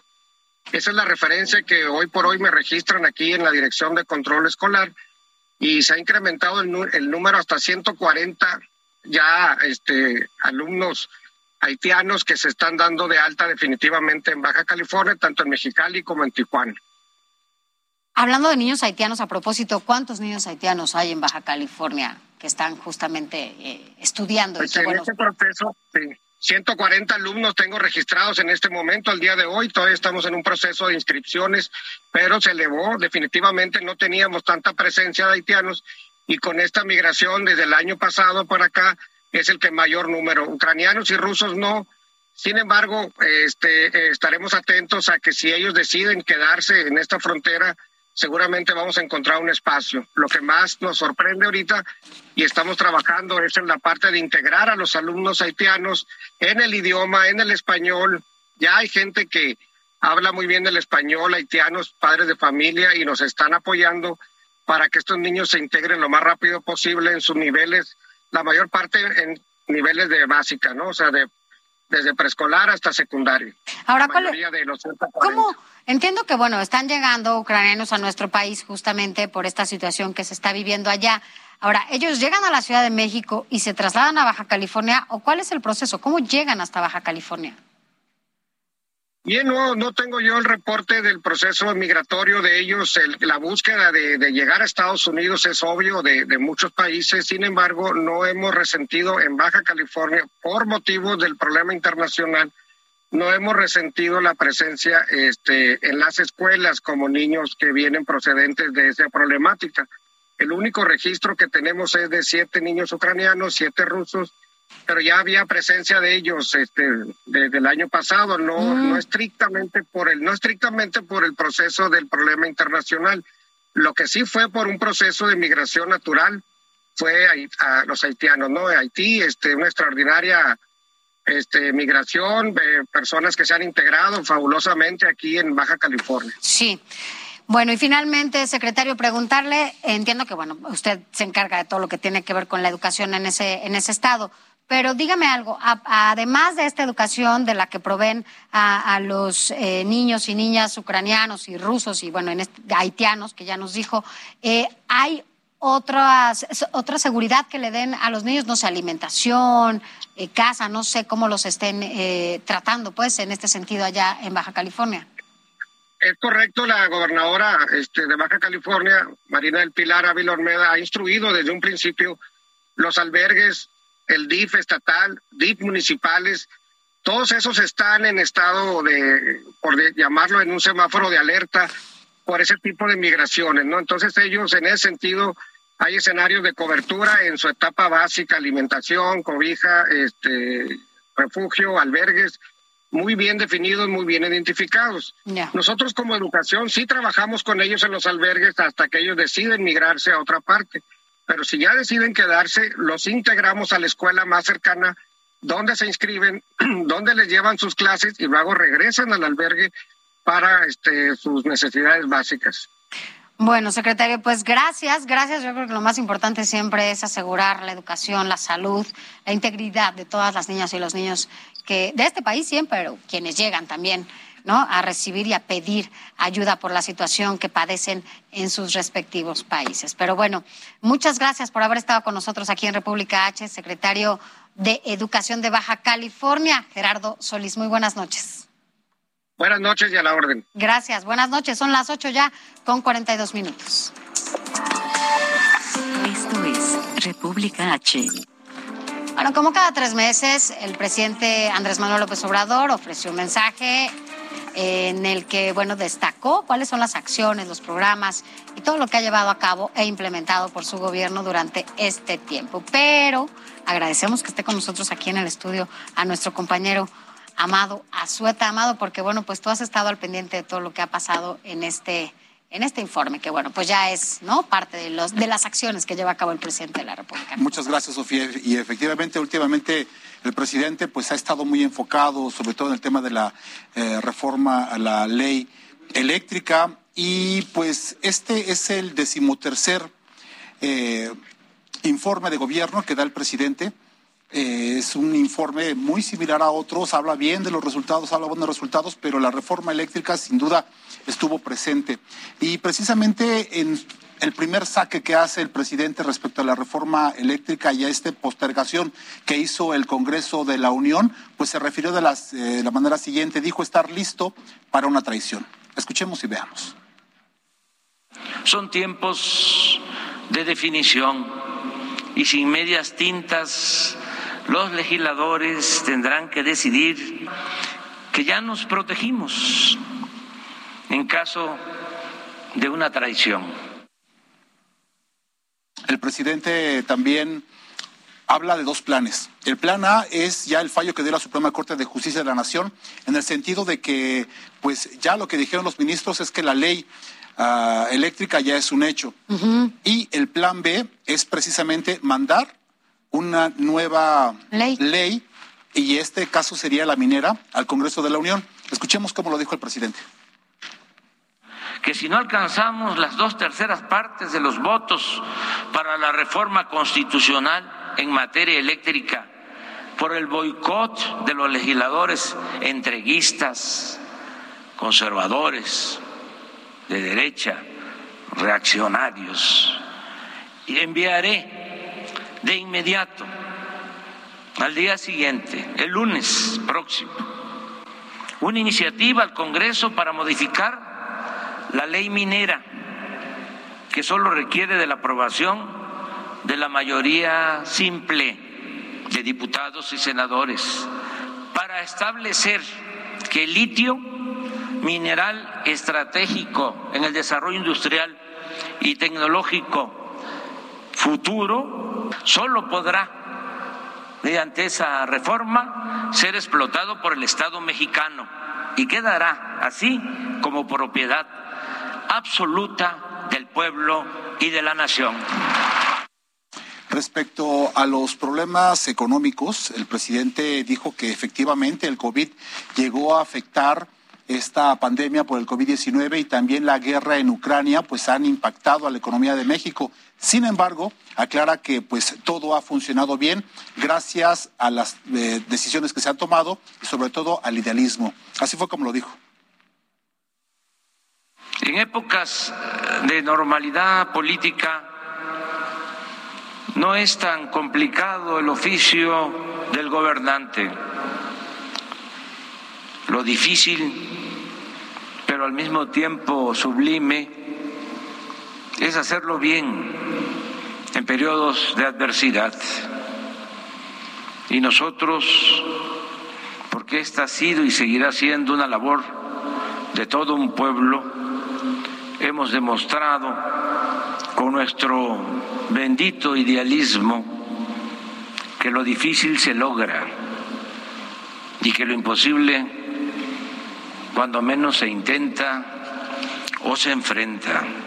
Esa es la referencia que hoy por hoy me registran aquí en la Dirección de Control Escolar y se ha incrementado el, el número hasta 140 ya este, alumnos haitianos que se están dando de alta definitivamente en Baja California, tanto en Mexicali como en Tijuana. Hablando de niños haitianos, a propósito, ¿cuántos niños haitianos hay en Baja California que están justamente eh, estudiando? Pues en este proceso, 140 alumnos tengo registrados en este momento, al día de hoy. Todavía estamos en un proceso de inscripciones, pero se elevó. Definitivamente no teníamos tanta presencia de haitianos y con esta migración desde el año pasado para acá es el que mayor número. Ucranianos y rusos no. Sin embargo, este, estaremos atentos a que si ellos deciden quedarse en esta frontera, seguramente vamos a encontrar un espacio. Lo que más nos sorprende ahorita y estamos trabajando es en la parte de integrar a los alumnos haitianos en el idioma, en el español. Ya hay gente que habla muy bien el español, haitianos, padres de familia y nos están apoyando para que estos niños se integren lo más rápido posible en sus niveles, la mayor parte en niveles de básica, ¿no? O sea, de desde preescolar hasta secundario. Ahora, ¿cómo? Entiendo que, bueno, están llegando ucranianos a nuestro país justamente por esta situación que se está viviendo allá. Ahora, ¿ellos llegan a la Ciudad de México y se trasladan a Baja California o cuál es el proceso? ¿Cómo llegan hasta Baja California? Bien, no, no tengo yo el reporte del proceso migratorio de ellos. la búsqueda de, llegar a Estados Unidos es obvio de, muchos países. Sin embargo, no hemos resentido en Baja California, por motivos del problema internacional, no hemos resentido la presencia este, en las escuelas como niños que vienen procedentes de esa problemática. El único registro que tenemos es de siete niños ucranianos, siete rusos pero ya había presencia de ellos este desde el año pasado no mm. no estrictamente por el no estrictamente por el proceso del problema internacional. Lo que sí fue por un proceso de migración natural fue a, los haitianos no de Haití este una extraordinaria este migración de personas que se han integrado fabulosamente aquí en Baja California. Sí. Bueno, y finalmente, secretario, preguntarle, entiendo que bueno, usted se encarga de todo lo que tiene que ver con la educación en ese, en ese estado, pero dígame algo, además de esta educación de la que proveen a, los eh, niños y niñas ucranianos y rusos y bueno, en haitianos, que ya nos dijo, eh, ¿hay otras, otra seguridad que le den a los niños, no sé, alimentación, eh, casa, no sé cómo los estén tratando, pues, en este sentido allá en Baja California? Es correcto, la gobernadora este, de Baja California, Marina del Pilar Ávila Ormeda, ha instruido desde un principio los albergues el DIF estatal, DIF municipales, todos esos están en estado de, por llamarlo en un semáforo de alerta por ese tipo de migraciones, ¿no? Entonces ellos en ese sentido hay escenarios de cobertura en su etapa básica, alimentación, cobija, este, refugio, albergues, muy bien definidos, muy bien identificados. Nosotros como educación sí trabajamos con ellos en los albergues hasta que ellos deciden migrarse a otra parte pero si ya deciden quedarse, los integramos a la escuela más cercana, donde se inscriben, donde les llevan sus clases y luego regresan al albergue para este, sus necesidades básicas. Bueno, secretario, pues gracias, gracias. Yo creo que lo más importante siempre es asegurar la educación, la salud, la integridad de todas las niñas y los niños que de este país siempre, pero quienes llegan también, ¿no? A recibir y a pedir ayuda por la situación que padecen en sus respectivos países. Pero bueno, muchas gracias por haber estado con nosotros aquí en República H, secretario de Educación de Baja California, Gerardo Solís. Muy buenas noches. Buenas noches y a la orden. Gracias, buenas noches. Son las 8 ya con 42 minutos. Esto es República H. Bueno, como cada tres meses, el presidente Andrés Manuel López Obrador ofreció un mensaje en el que, bueno, destacó cuáles son las acciones, los programas y todo lo que ha llevado a cabo e implementado por su gobierno durante este tiempo. Pero agradecemos que esté con nosotros aquí en el estudio a nuestro compañero Amado Azueta Amado, porque bueno, pues tú has estado al pendiente de todo lo que ha pasado en este en este informe, que bueno, pues ya es ¿no? parte de, los, de las acciones que lleva a cabo el presidente de la República. Muchas gracias, Sofía. Y efectivamente, últimamente el presidente pues ha estado muy enfocado, sobre todo en el tema de la eh, reforma a la ley eléctrica. Y pues este es el decimotercer eh, informe de gobierno que da el presidente eh, es un informe muy similar a otros, habla bien de los resultados, habla buenos resultados, pero la reforma eléctrica sin duda estuvo presente. Y precisamente en el primer saque que hace el presidente respecto a la reforma eléctrica y a esta postergación que hizo el Congreso de la Unión, pues se refirió de, eh, la manera siguiente, dijo estar listo para una traición. Escuchemos y veamos. Son tiempos de definición y sin medias tintas los legisladores tendrán que decidir que ya nos protegimos en caso de una traición. El presidente también habla de dos planes. El plan A es ya el fallo que dio la Suprema Corte de Justicia de la Nación, en el sentido de que, pues ya lo que dijeron los ministros es que la ley ah, eléctrica ya es un hecho. Y el plan B es precisamente mandar una nueva ley. y este caso sería la minera al Congreso de la Unión. Escuchemos cómo lo dijo el presidente. Que si no alcanzamos las dos terceras partes de los votos para la reforma constitucional en materia eléctrica por el boicot de los legisladores entreguistas, conservadores, de derecha, reaccionarios, y enviaré de inmediato, al día siguiente, el lunes próximo, una iniciativa al Congreso para modificar la ley minera, que solo requiere de la aprobación de la mayoría simple de diputados y senadores, para establecer que el litio, mineral estratégico en el desarrollo industrial y tecnológico futuro solo podrá, mediante esa reforma, ser explotado por el Estado mexicano y quedará así como propiedad absoluta del pueblo y de la nación. Respecto a los problemas económicos, el presidente dijo que efectivamente el COVID llegó a afectar esta pandemia por el COVID-19 y también la guerra en Ucrania, pues han impactado a la economía de México. Sin embargo, aclara que pues todo ha funcionado bien gracias a las eh, decisiones que se han tomado y sobre todo al idealismo. Así fue como lo dijo. En épocas de normalidad política no es tan complicado el oficio del gobernante. Lo difícil, pero al mismo tiempo sublime, es hacerlo bien en periodos de adversidad. Y nosotros, porque esta ha sido y seguirá siendo una labor de todo un pueblo, hemos demostrado con nuestro bendito idealismo que lo difícil se logra y que lo imposible, cuando menos se intenta o se enfrenta.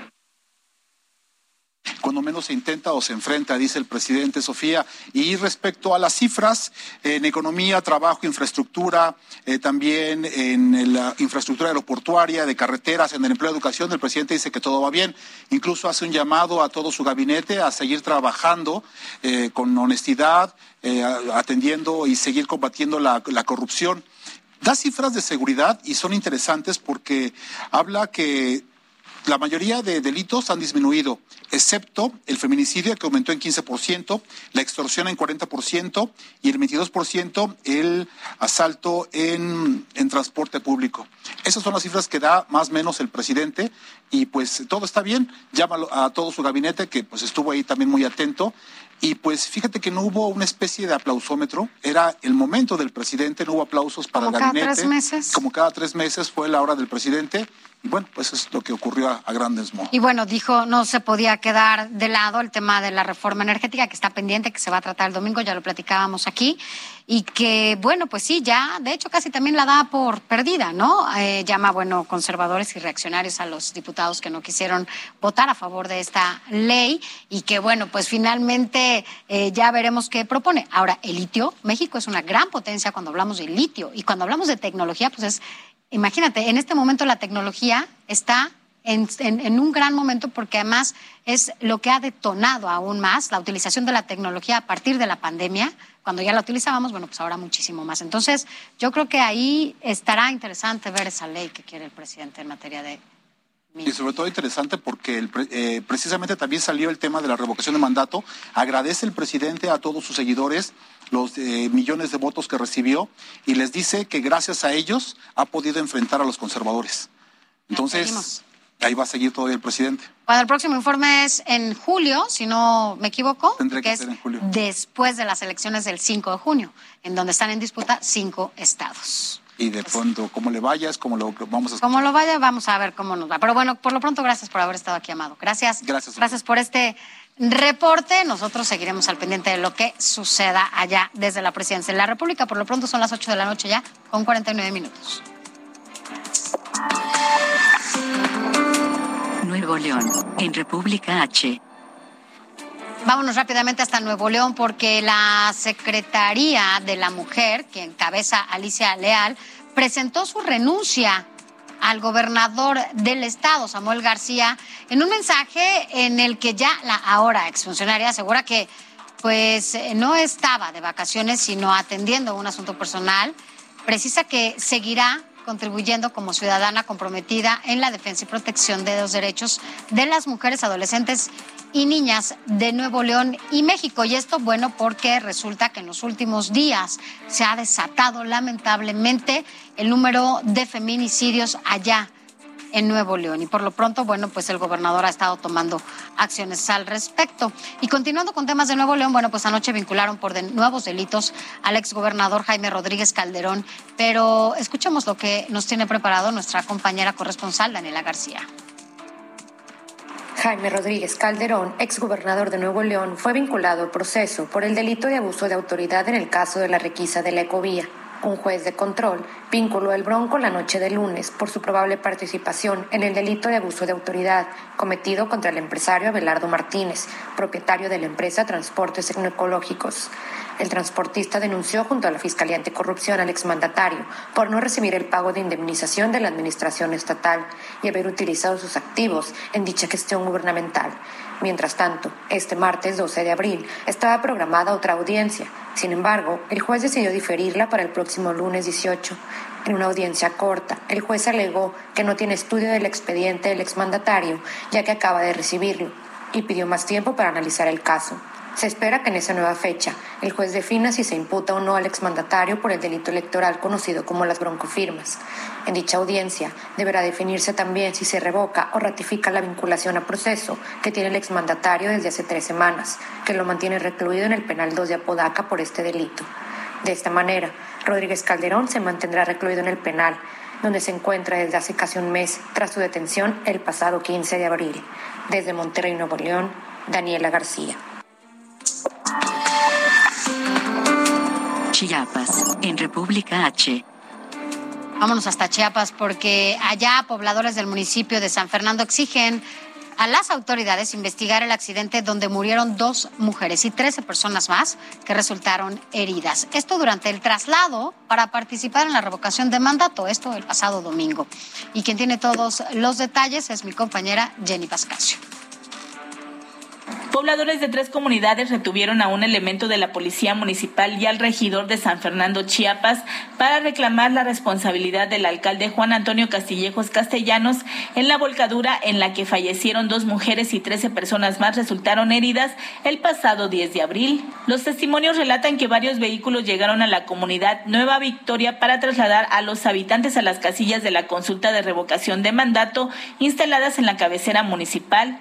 Cuando menos se intenta o se enfrenta, dice el presidente Sofía. Y respecto a las cifras, en economía, trabajo, infraestructura, eh, también en la infraestructura aeroportuaria, de carreteras, en el empleo de educación, el presidente dice que todo va bien. Incluso hace un llamado a todo su gabinete a seguir trabajando eh, con honestidad, eh, atendiendo y seguir combatiendo la corrupción. Da cifras de seguridad y son interesantes porque habla que la mayoría de delitos han disminuido, excepto el feminicidio que aumentó en 15%, la extorsión en 40% y el 22% el asalto en, en transporte público. Esas son las cifras que da más o menos el presidente y pues todo está bien. Llama a todo su gabinete que pues estuvo ahí también muy atento y pues fíjate que no hubo una especie de aplausómetro, era el momento del presidente, no hubo aplausos para el gabinete. Como cada tres meses. Como cada tres meses fue la hora del presidente. Y bueno, pues es lo que ocurrió a, grandes modos. Y bueno, dijo, no se podía quedar de lado el tema de la reforma energética que está pendiente, que se va a tratar el domingo, ya lo platicábamos aquí y que, bueno, pues sí, ya, de hecho, casi también la da por perdida, ¿no? Eh, llama, bueno, conservadores y reaccionarios a los diputados que no quisieron votar a favor de esta ley y que, bueno, pues finalmente eh, ya veremos qué propone. Ahora, el litio, México es una gran potencia cuando hablamos de litio y cuando hablamos de tecnología, pues es, imagínate, en este momento la tecnología está en, en, un gran momento porque además es lo que ha detonado aún más la utilización de la tecnología a partir de la pandemia cuando ya la utilizábamos, bueno, pues ahora muchísimo más. Entonces, yo creo que ahí estará interesante ver esa ley que quiere el presidente en materia de... Y sobre todo interesante porque eh, precisamente también salió el tema de la revocación de mandato. Agradece el presidente a todos sus seguidores los eh, millones de votos que recibió y les dice que gracias a ellos ha podido enfrentar a los conservadores. Entonces, ahí va a seguir todavía el presidente. Bueno, el próximo informe es en julio, si no me equivoco. Tendré que, ser en julio. Después de las elecciones del 5 de junio, en donde están en disputa cinco estados. Y de pronto, cómo le vayas, cómo lo vamos a Como lo vaya, vamos a ver cómo nos va. Pero bueno, por lo pronto, gracias por haber estado aquí, Amado. Gracias. Gracias. Gracias por este reporte. Nosotros seguiremos al pendiente de lo que suceda allá desde la presidencia de la República. Por lo pronto son las 8 de la noche ya, con 49 minutos. Nuevo León, en República H. Vámonos rápidamente hasta Nuevo León porque la Secretaría de la Mujer, que encabeza Alicia Leal, presentó su renuncia al gobernador del estado, Samuel García, en un mensaje en el que ya la ahora exfuncionaria asegura que pues no estaba de vacaciones, sino atendiendo un asunto personal. Precisa que seguirá contribuyendo como ciudadana comprometida en la defensa y protección de los derechos de las mujeres, adolescentes y niñas de Nuevo León y México. Y esto, bueno, porque resulta que en los últimos días se ha desatado lamentablemente el número de feminicidios allá en Nuevo León. Y por lo pronto, bueno, pues el gobernador ha estado tomando acciones al respecto. Y continuando con temas de Nuevo León, bueno, pues anoche vincularon por nuevos delitos al exgobernador Jaime Rodríguez Calderón. Pero escuchemos lo que nos tiene preparado nuestra compañera corresponsal, Daniela García. Jaime Rodríguez Calderón, exgobernador de Nuevo León, fue vinculado al proceso por el delito de abuso de autoridad en el caso de la requisa de la ecovía. Un juez de control vinculó el Bronco la noche de lunes por su probable participación en el delito de abuso de autoridad cometido contra el empresario Abelardo Martínez, propietario de la empresa Transportes Tecnoecológicos. El transportista denunció junto a la Fiscalía Anticorrupción al exmandatario por no recibir el pago de indemnización de la Administración Estatal y haber utilizado sus activos en dicha gestión gubernamental. Mientras tanto, este martes 12 de abril estaba programada otra audiencia. Sin embargo, el juez decidió diferirla para el próximo lunes 18. En una audiencia corta, el juez alegó que no tiene estudio del expediente del exmandatario, ya que acaba de recibirlo, y pidió más tiempo para analizar el caso. Se espera que en esa nueva fecha el juez defina si se imputa o no al exmandatario por el delito electoral conocido como las broncofirmas. En dicha audiencia deberá definirse también si se revoca o ratifica la vinculación a proceso que tiene el exmandatario desde hace tres semanas, que lo mantiene recluido en el penal 2 de Apodaca por este delito. De esta manera, Rodríguez Calderón se mantendrá recluido en el penal, donde se encuentra desde hace casi un mes tras su detención el pasado 15 de abril. Desde Monterrey, Nuevo León, Daniela García. Chiapas, en República H. Vámonos hasta Chiapas porque allá pobladores del municipio de San Fernando exigen a las autoridades investigar el accidente donde murieron dos mujeres y 13 personas más que resultaron heridas. Esto durante el traslado para participar en la revocación de mandato, esto el pasado domingo. Y quien tiene todos los detalles es mi compañera Jenny Pascasio. Pobladores de tres comunidades retuvieron a un elemento de la Policía Municipal y al regidor de San Fernando, Chiapas, para reclamar la responsabilidad del alcalde Juan Antonio Castillejos Castellanos en la volcadura en la que fallecieron dos mujeres y 13 personas más resultaron heridas el pasado 10 de abril. Los testimonios relatan que varios vehículos llegaron a la comunidad Nueva Victoria para trasladar a los habitantes a las casillas de la consulta de revocación de mandato instaladas en la cabecera municipal.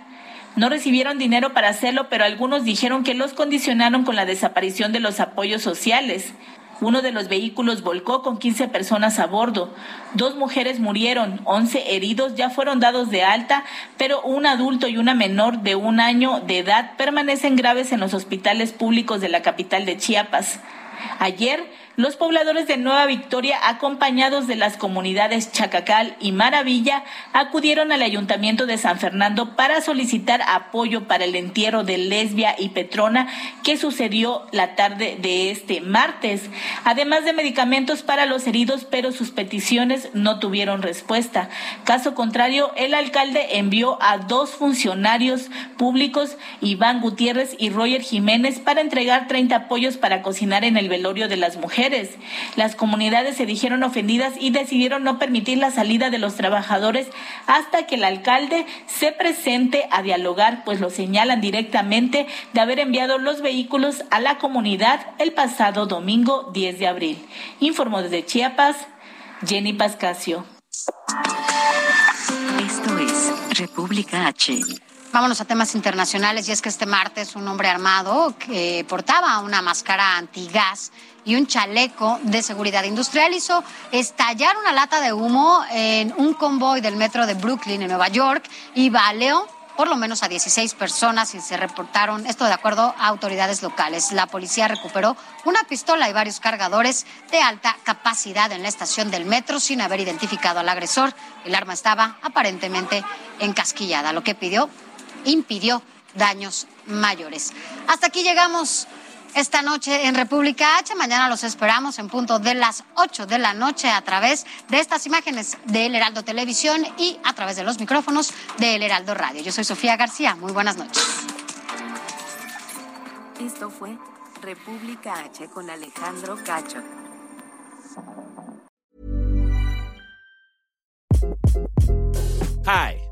No recibieron dinero para hacerlo, pero algunos dijeron que los condicionaron con la desaparición de los apoyos sociales. Uno de los vehículos volcó con 15 personas a bordo. Dos mujeres murieron, 11 heridos ya fueron dados de alta, pero un adulto y una menor de un año de edad permanecen graves en los hospitales públicos de la capital de Chiapas. Ayer, los pobladores de Nueva Victoria, acompañados de las comunidades Chacacal y Maravilla, acudieron al ayuntamiento de San Fernando para solicitar apoyo para el entierro de Lesbia y Petrona que sucedió la tarde de este martes, además de medicamentos para los heridos, pero sus peticiones no tuvieron respuesta. Caso contrario, el alcalde envió a dos funcionarios públicos, Iván Gutiérrez y Roger Jiménez, para entregar 30 apoyos para cocinar en el velorio de las mujeres las comunidades se dijeron ofendidas y decidieron no permitir la salida de los trabajadores hasta que el alcalde se presente a dialogar, pues lo señalan directamente de haber enviado los vehículos a la comunidad el pasado domingo 10 de abril. Informó desde Chiapas, Jenny Pascasio. Esto es República H. Vámonos a temas internacionales y es que este martes un hombre armado que portaba una máscara antigás y un chaleco de seguridad industrial hizo estallar una lata de humo en un convoy del metro de Brooklyn en Nueva York y baleó por lo menos a 16 personas y se reportaron, esto de acuerdo a autoridades locales. La policía recuperó una pistola y varios cargadores de alta capacidad en la estación del metro sin haber identificado al agresor. El arma estaba aparentemente encasquillada, lo que pidió, impidió daños mayores. Hasta aquí llegamos esta noche en República H. Mañana los esperamos en punto de las 8 de la noche a través de estas imágenes del Heraldo Televisión y a través de los micrófonos del Heraldo Radio. Yo soy Sofía García. Muy buenas noches. Esto fue República H con Alejandro Cacho. Hi,